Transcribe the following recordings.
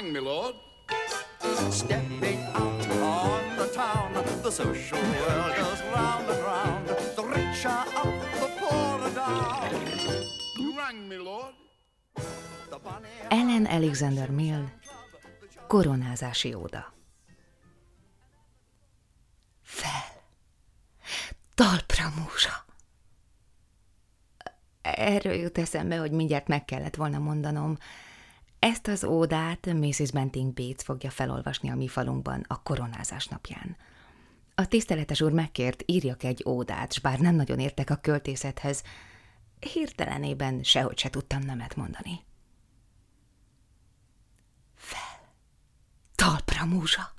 rang, my lord. Stepping out on the town, the social world goes round and round. The rich are up, the poor are down. You rang, my lord. The bunny Ellen Alexander Mill Koronázási óda Fel! Talpra múzsa! Erről jut eszembe, hogy mindjárt meg kellett volna mondanom. Ezt az ódát Mrs. Benting Bates fogja felolvasni a mi falunkban a koronázás napján. A tiszteletes úr megkért, írjak egy ódát, s bár nem nagyon értek a költészethez, hirtelenében sehogy se tudtam nemet mondani. Talpra múzsa!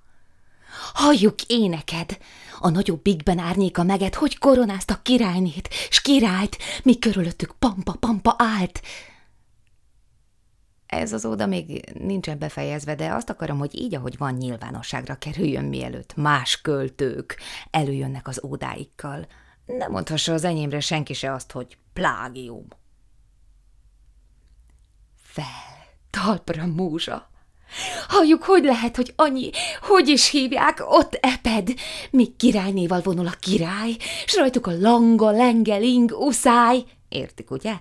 Halljuk éneked! A nagyobb Bigben árnyéka meget, hogy koronáztak királynét, s királyt, mi körülöttük pampa-pampa állt. Ez az óda még nincsen befejezve, de azt akarom, hogy így, ahogy van, nyilvánosságra kerüljön, mielőtt más költők előjönnek az ódáikkal. Nem mondhassa az enyémre senki se azt, hogy plágium. Fel, talpra múzsa! Halljuk, hogy lehet, hogy annyi, hogy is hívják, ott eped, míg királynéval vonul a király, s rajtuk a langa, lengeling, uszály, értik, ugye?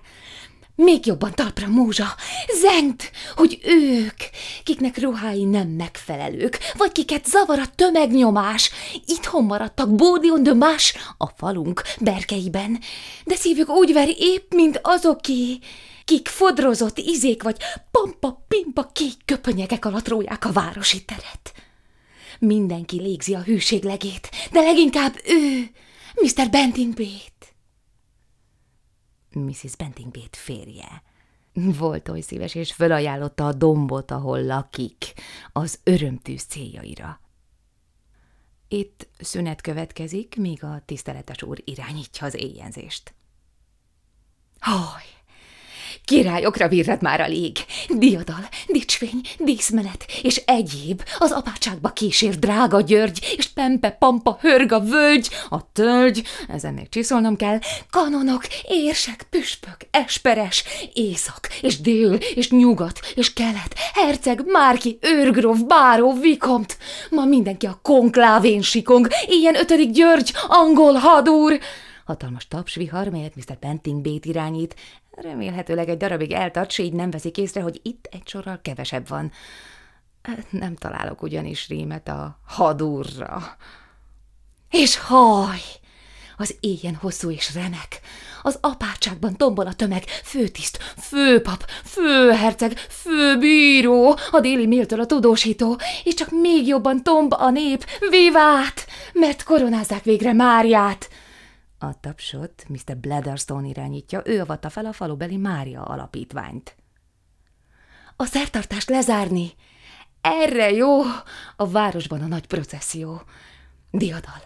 Még jobban talpra múzsa, zengt, hogy ők, kiknek ruhái nem megfelelők, vagy kiket zavar a tömegnyomás, itthon maradtak Bódion de más a falunk berkeiben, de szívük úgy veri épp, mint azoké, kik fodrozott izék vagy pampa-pimpa kék köpönyegek alatt róják a városi teret. Mindenki légzi a hűséglegét, de leginkább ő, Mr. Bentingbét. Mrs. Bentingbét férje. Volt oly szíves, és fölajánlotta a dombot, ahol lakik, az örömtűz céljaira. Itt szünet következik, míg a tiszteletes úr irányítja az éjjenzést. Haj! Királyokra virrad már a lég. Diadal, dicsvény, díszmenet és egyéb. Az apátságba kísér drága György, és pempe, pampa, hörg a völgy, a tölgy, ezen még csiszolnom kell, kanonok, érsek, püspök, esperes, észak, és dél, és nyugat, és kelet, herceg, márki, őrgróf, báró, vikomt. Ma mindenki a konklávén sikong, ilyen ötödik György, angol hadúr. Hatalmas tapsvihar, melyet Mr. Benting Bét irányít, remélhetőleg egy darabig eltart, s így nem veszik észre, hogy itt egy sorral kevesebb van. Nem találok ugyanis rímet a hadúrra. És haj! Az éjjen hosszú és remek. Az apátságban tombol a tömeg, főtiszt, főpap, főherceg, főbíró, a déli méltől a tudósító, és csak még jobban tomb a nép, vivát, mert koronázzák végre Máriát. A tapsot Mr. Bladderstone irányítja, ő avatta fel a falubeli Mária alapítványt. A szertartást lezárni! Erre jó a városban a nagy processzió. Diadal,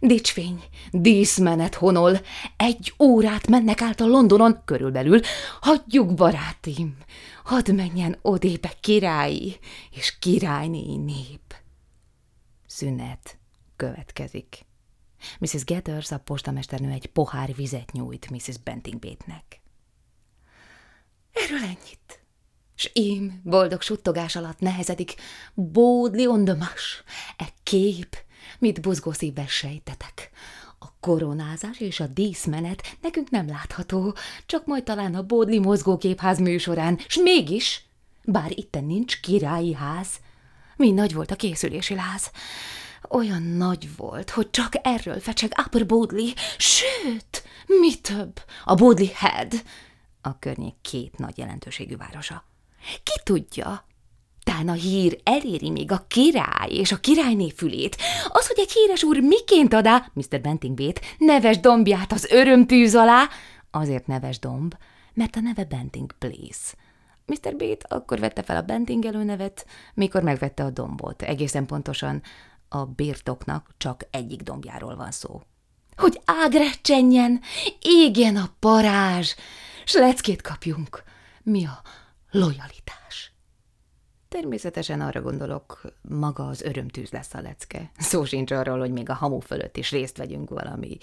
dicsfény, díszmenet honol, egy órát mennek át a Londonon körülbelül. Hagyjuk, barátim, hadd menjen odébe királyi és királyné nép. Szünet következik. Mrs. Gathers, a postamesternő egy pohár vizet nyújt Mrs. Bentingbétnek. Erről ennyit. S én boldog suttogás alatt nehezedik bódli ondomas, e kép, mit buzgó szívvel sejtetek. A koronázás és a díszmenet nekünk nem látható, csak majd talán a bódli mozgóképház műsorán, s mégis, bár itten nincs királyi ház, mi nagy volt a készülési láz. Olyan nagy volt, hogy csak erről fecseg Upper Bodley, sőt, mi több, a Bodley Head, a környék két nagy jelentőségű városa. Ki tudja, tán a hír eléri még a király és a királyné fülét. Az, hogy egy híres úr miként adá, Mr. Bentingbét, neves dombját az örömtűz alá, azért neves domb, mert a neve Benting Place. Mr. Bét akkor vette fel a Benting előnevet, mikor megvette a dombot, egészen pontosan a birtoknak csak egyik dombjáról van szó. Hogy ágrecsenjen, égjen a parázs, s leckét kapjunk. Mi a lojalitás? Természetesen arra gondolok, maga az örömtűz lesz a lecke. Szó sincs arról, hogy még a hamu fölött is részt vegyünk valami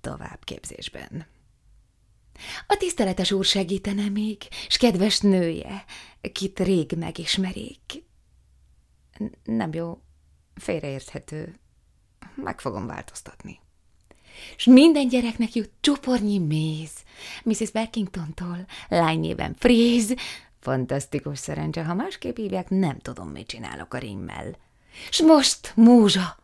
továbbképzésben. A tiszteletes úr segítene még, s kedves nője, kit rég megismerék. Nem jó, félreérthető. Meg fogom változtatni. S minden gyereknek jut csupornyi méz. Mrs. Berkingtontól, lányében fréz. Fantasztikus szerencse, ha másképp hívják, nem tudom, mit csinálok a rímmel. S most, múzsa,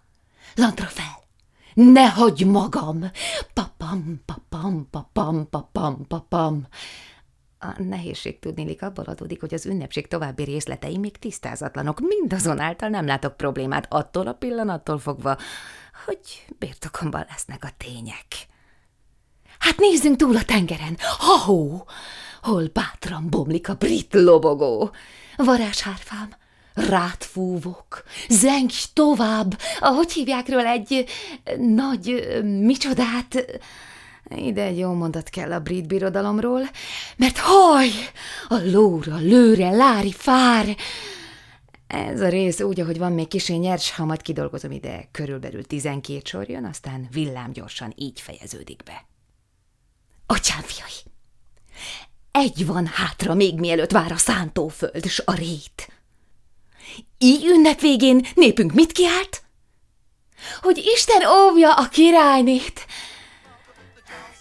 lantra fel! Ne hagyj magam! Papam, papam, papam, papam, papam. A nehézség tudnélik abból adódik, hogy az ünnepség további részletei még tisztázatlanok. Mindazonáltal nem látok problémát attól a pillanattól fogva, hogy birtokomban lesznek a tények. Hát nézzünk túl a tengeren! Ha-hó! Hol bátran bomlik a brit lobogó! Varázshárfám, rátfúvok, zengj tovább, ahogy hívják egy nagy micsodát... Ide egy jó mondat kell a brit birodalomról, mert haj, a lóra, lőre, lári, fár... Ez a rész úgy, ahogy van még kisé nyers, ha majd kidolgozom ide, körülbelül tizenkét sor jön, aztán villámgyorsan így fejeződik be. Atyám fiai! Egy van hátra, még mielőtt vár a szántóföld s a rét. Így ünnep végén népünk mit kiált? Hogy Isten óvja a királynét.